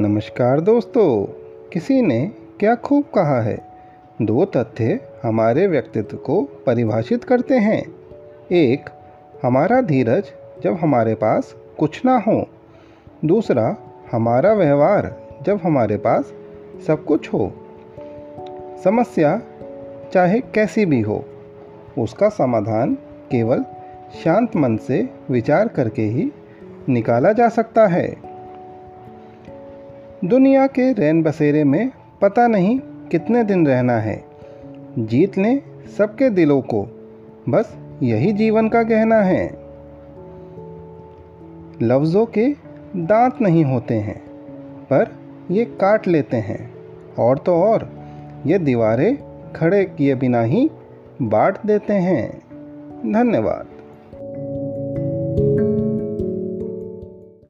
नमस्कार दोस्तों, किसी ने क्या खूब कहा है? दो तथ्य हमारे व्यक्तित्व को परिभाषित करते हैं। एक, हमारा धीरज जब हमारे पास कुछ ना हो। दूसरा, हमारा व्यवहार जब हमारे पास सब कुछ हो। समस्या चाहे कैसी भी हो, उसका समाधान केवल शांत मन से विचार करके ही निकाला जा सकता है। दुनिया के रैन बसेरे में पता नहीं कितने दिन रहना है। जीत लें सबके दिलों को। बस यही जीवन का कहना है। लफ्ज़ों के दांत नहीं होते हैं, पर ये काट लेते हैं। और तो और, ये दीवारें खड़े किए बिना ही बांट देते हैं। धन्यवाद।